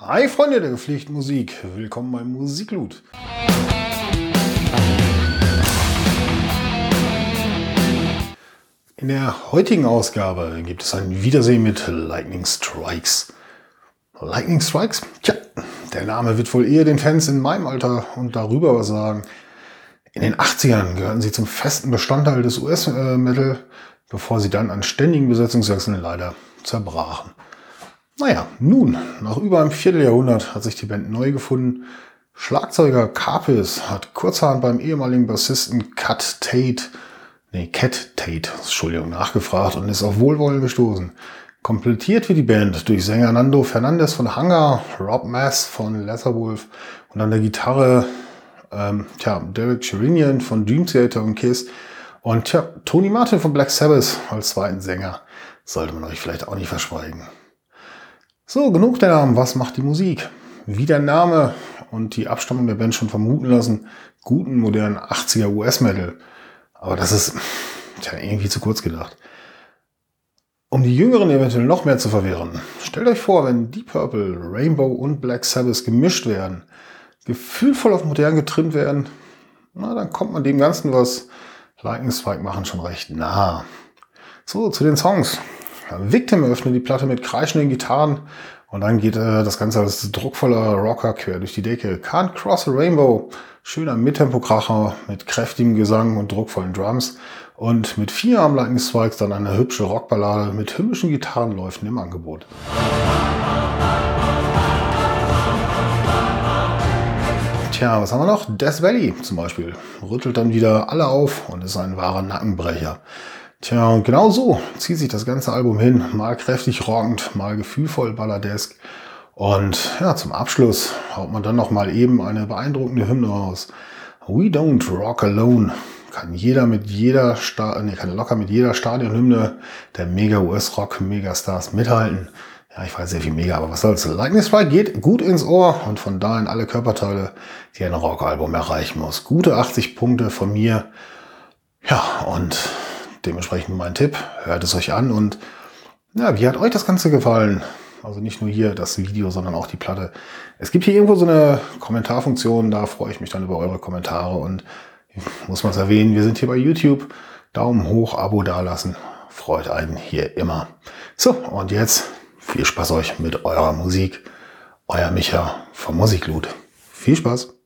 Hi Freunde der gepflegten Musik, willkommen beim Musikloot. In der heutigen Ausgabe gibt es ein Wiedersehen mit Lightning Strikes. Lightning Strikes? Tja, der Name wird wohl eher den Fans in meinem Alter und darüber was sagen. In den 80ern gehörten sie zum festen Bestandteil des US-Metal, bevor sie dann an ständigen Besetzungswechseln leider zerbrachen. Naja, nun, nach über einem Vierteljahrhundert hat sich die Band neu gefunden. Schlagzeuger Carpus hat kurzerhand beim ehemaligen Bassisten Cut Tate, nee, Cat Tate, Entschuldigung, nachgefragt und ist auf Wohlwollen gestoßen. Komplettiert wird die Band durch Sänger Nando Fernandez von Hunger, Rob Mass von Leatherwolf und an der Gitarre ähm, tja, Derek Sherinian von Dream Theater und Kiss und tja, Tony Martin von Black Sabbath als zweiten Sänger. Sollte man euch vielleicht auch nicht verschweigen. So, genug der Namen. Was macht die Musik? Wie der Name und die Abstammung der Band schon vermuten lassen, guten modernen 80er US-Metal. Aber das ist tja, irgendwie zu kurz gedacht. Um die Jüngeren eventuell noch mehr zu verwirren, stellt euch vor, wenn Deep Purple, Rainbow und Black Sabbath gemischt werden, gefühlvoll auf modern getrimmt werden, na, dann kommt man dem Ganzen, was Lightning Strike machen, schon recht nah. So, zu den Songs. Victim öffnet die Platte mit kreischenden Gitarren und dann geht äh, das Ganze als druckvoller Rocker quer durch die Decke. Can't Cross a Rainbow, schöner Mittempo-Kracher mit kräftigem Gesang und druckvollen Drums und mit vier am Strikes dann eine hübsche Rockballade mit himmlischen Gitarrenläufen im Angebot. Tja, was haben wir noch? Death Valley zum Beispiel. Rüttelt dann wieder alle auf und ist ein wahrer Nackenbrecher. Tja, und genau so zieht sich das ganze Album hin. Mal kräftig rockend, mal gefühlvoll balladesk. Und ja, zum Abschluss haut man dann noch mal eben eine beeindruckende Hymne raus. We don't rock alone. Kann jeder mit jeder, Sta nee, kann locker mit jeder Stadionhymne der Mega US-Rock Megastars mithalten. Ja, ich weiß sehr viel Mega, aber was soll's. Lightning Strike geht gut ins Ohr und von da in alle Körperteile, die ein Rockalbum erreichen muss. Gute 80 Punkte von mir. Ja, und Dementsprechend mein Tipp, hört es euch an und ja, wie hat euch das Ganze gefallen? Also nicht nur hier das Video, sondern auch die Platte. Es gibt hier irgendwo so eine Kommentarfunktion, da freue ich mich dann über eure Kommentare und muss man es erwähnen, wir sind hier bei YouTube. Daumen hoch, Abo dalassen, freut einen hier immer. So, und jetzt viel Spaß euch mit eurer Musik. Euer Micha vom Musiklut. Viel Spaß!